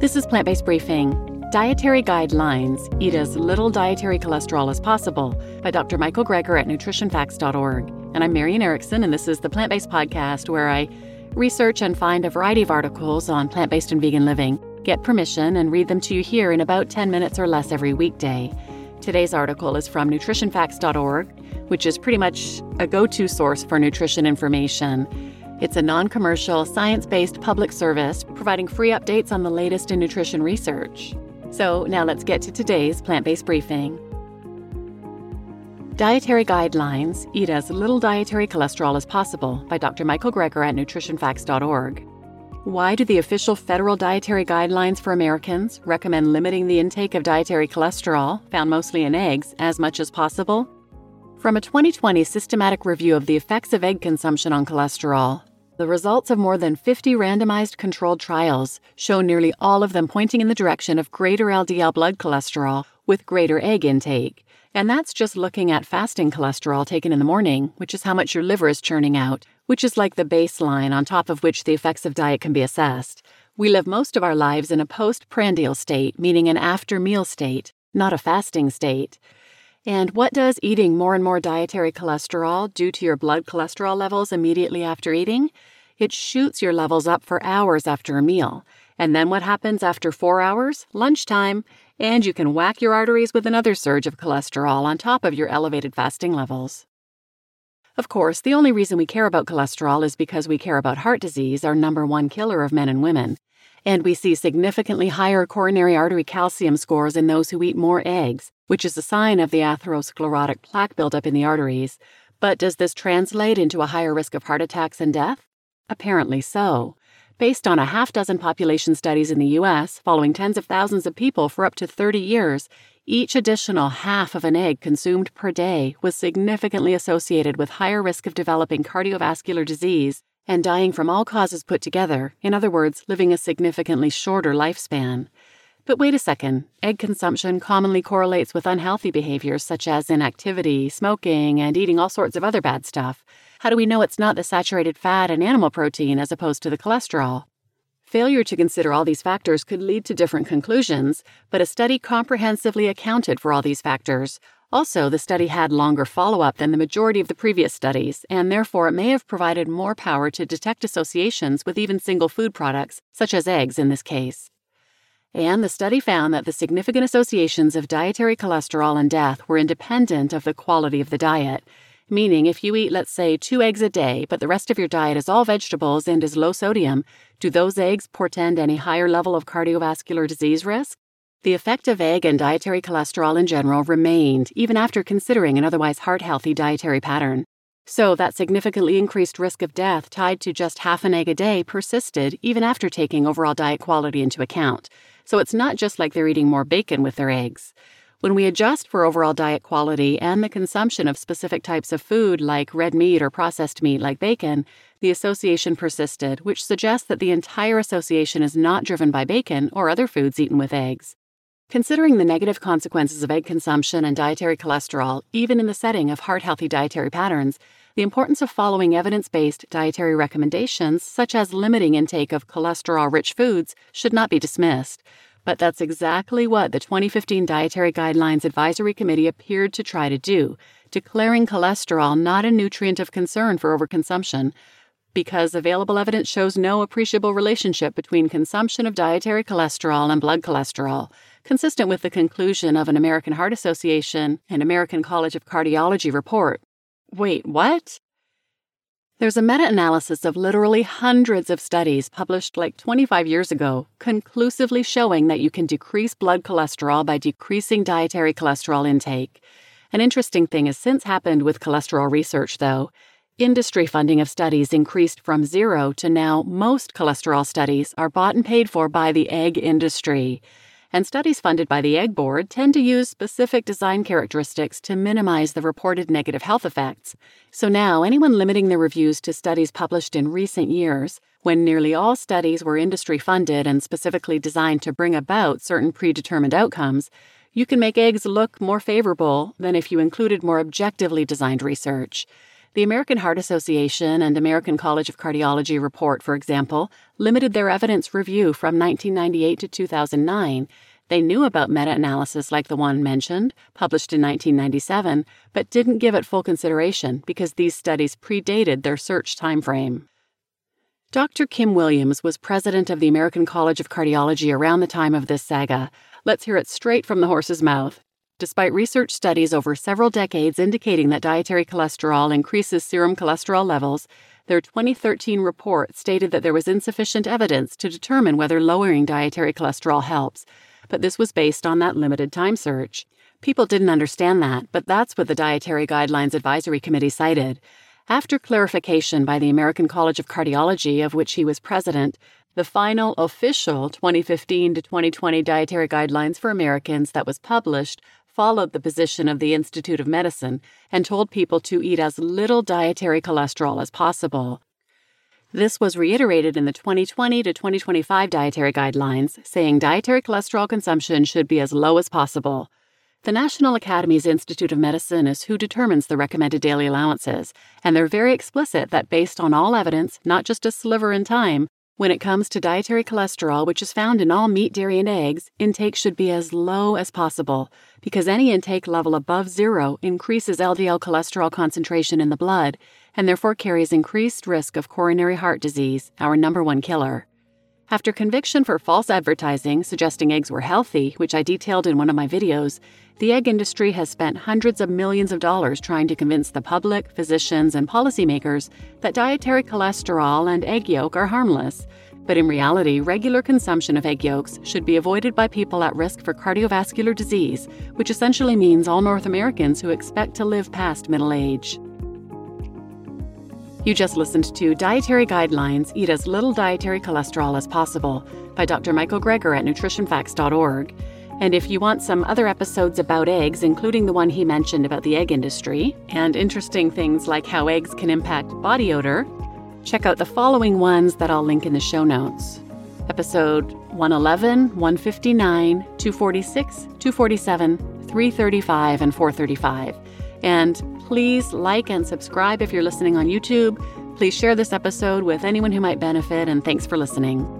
This is Plant Based Briefing Dietary Guidelines Eat as Little Dietary Cholesterol as Possible by Dr. Michael Greger at nutritionfacts.org. And I'm Marian Erickson, and this is the Plant Based Podcast where I research and find a variety of articles on plant based and vegan living, get permission, and read them to you here in about 10 minutes or less every weekday. Today's article is from nutritionfacts.org, which is pretty much a go to source for nutrition information. It's a non commercial, science based public service providing free updates on the latest in nutrition research. So now let's get to today's plant based briefing. Dietary Guidelines Eat as Little Dietary Cholesterol as Possible by Dr. Michael Greger at nutritionfacts.org. Why do the official federal dietary guidelines for Americans recommend limiting the intake of dietary cholesterol, found mostly in eggs, as much as possible? From a 2020 systematic review of the effects of egg consumption on cholesterol, the results of more than 50 randomized controlled trials show nearly all of them pointing in the direction of greater LDL blood cholesterol with greater egg intake. And that's just looking at fasting cholesterol taken in the morning, which is how much your liver is churning out, which is like the baseline on top of which the effects of diet can be assessed. We live most of our lives in a postprandial state, meaning an after meal state, not a fasting state. And what does eating more and more dietary cholesterol do to your blood cholesterol levels immediately after eating? It shoots your levels up for hours after a meal. And then what happens after four hours? Lunchtime. And you can whack your arteries with another surge of cholesterol on top of your elevated fasting levels. Of course, the only reason we care about cholesterol is because we care about heart disease, our number one killer of men and women. And we see significantly higher coronary artery calcium scores in those who eat more eggs, which is a sign of the atherosclerotic plaque buildup in the arteries. But does this translate into a higher risk of heart attacks and death? Apparently so. Based on a half dozen population studies in the U.S., following tens of thousands of people for up to 30 years, each additional half of an egg consumed per day was significantly associated with higher risk of developing cardiovascular disease and dying from all causes put together, in other words, living a significantly shorter lifespan. But wait a second egg consumption commonly correlates with unhealthy behaviors such as inactivity, smoking, and eating all sorts of other bad stuff. How do we know it's not the saturated fat and animal protein as opposed to the cholesterol? Failure to consider all these factors could lead to different conclusions, but a study comprehensively accounted for all these factors. Also, the study had longer follow up than the majority of the previous studies, and therefore it may have provided more power to detect associations with even single food products, such as eggs in this case. And the study found that the significant associations of dietary cholesterol and death were independent of the quality of the diet. Meaning, if you eat, let's say, two eggs a day, but the rest of your diet is all vegetables and is low sodium, do those eggs portend any higher level of cardiovascular disease risk? The effect of egg and dietary cholesterol in general remained, even after considering an otherwise heart healthy dietary pattern. So, that significantly increased risk of death tied to just half an egg a day persisted even after taking overall diet quality into account. So, it's not just like they're eating more bacon with their eggs. When we adjust for overall diet quality and the consumption of specific types of food like red meat or processed meat like bacon, the association persisted, which suggests that the entire association is not driven by bacon or other foods eaten with eggs. Considering the negative consequences of egg consumption and dietary cholesterol, even in the setting of heart healthy dietary patterns, the importance of following evidence based dietary recommendations, such as limiting intake of cholesterol rich foods, should not be dismissed. But that's exactly what the 2015 Dietary Guidelines Advisory Committee appeared to try to do, declaring cholesterol not a nutrient of concern for overconsumption, because available evidence shows no appreciable relationship between consumption of dietary cholesterol and blood cholesterol, consistent with the conclusion of an American Heart Association and American College of Cardiology report. Wait, what? There's a meta analysis of literally hundreds of studies published like 25 years ago, conclusively showing that you can decrease blood cholesterol by decreasing dietary cholesterol intake. An interesting thing has since happened with cholesterol research, though. Industry funding of studies increased from zero to now most cholesterol studies are bought and paid for by the egg industry and studies funded by the Egg Board tend to use specific design characteristics to minimize the reported negative health effects. So now, anyone limiting their reviews to studies published in recent years, when nearly all studies were industry funded and specifically designed to bring about certain predetermined outcomes, you can make eggs look more favorable than if you included more objectively designed research. The American Heart Association and American College of Cardiology report, for example, limited their evidence review from 1998 to 2009. They knew about meta analysis like the one mentioned, published in 1997, but didn't give it full consideration because these studies predated their search timeframe. Dr. Kim Williams was president of the American College of Cardiology around the time of this saga. Let's hear it straight from the horse's mouth. Despite research studies over several decades indicating that dietary cholesterol increases serum cholesterol levels, their 2013 report stated that there was insufficient evidence to determine whether lowering dietary cholesterol helps, but this was based on that limited time search. People didn't understand that, but that's what the Dietary Guidelines Advisory Committee cited. After clarification by the American College of Cardiology, of which he was president, the final official 2015 to 2020 dietary guidelines for Americans that was published followed the position of the Institute of Medicine and told people to eat as little dietary cholesterol as possible. This was reiterated in the 2020 to 2025 dietary guidelines, saying dietary cholesterol consumption should be as low as possible. The National Academy's Institute of Medicine is who determines the recommended daily allowances, and they're very explicit that based on all evidence, not just a sliver in time, when it comes to dietary cholesterol, which is found in all meat, dairy, and eggs, intake should be as low as possible because any intake level above zero increases LDL cholesterol concentration in the blood and therefore carries increased risk of coronary heart disease, our number one killer. After conviction for false advertising suggesting eggs were healthy, which I detailed in one of my videos, the egg industry has spent hundreds of millions of dollars trying to convince the public, physicians, and policymakers that dietary cholesterol and egg yolk are harmless. But in reality, regular consumption of egg yolks should be avoided by people at risk for cardiovascular disease, which essentially means all North Americans who expect to live past middle age. You just listened to Dietary Guidelines Eat as Little Dietary Cholesterol as Possible by Dr. Michael Greger at nutritionfacts.org. And if you want some other episodes about eggs, including the one he mentioned about the egg industry, and interesting things like how eggs can impact body odor, check out the following ones that I'll link in the show notes. Episode 111, 159, 246, 247, 335, and 435. And Please like and subscribe if you're listening on YouTube. Please share this episode with anyone who might benefit, and thanks for listening.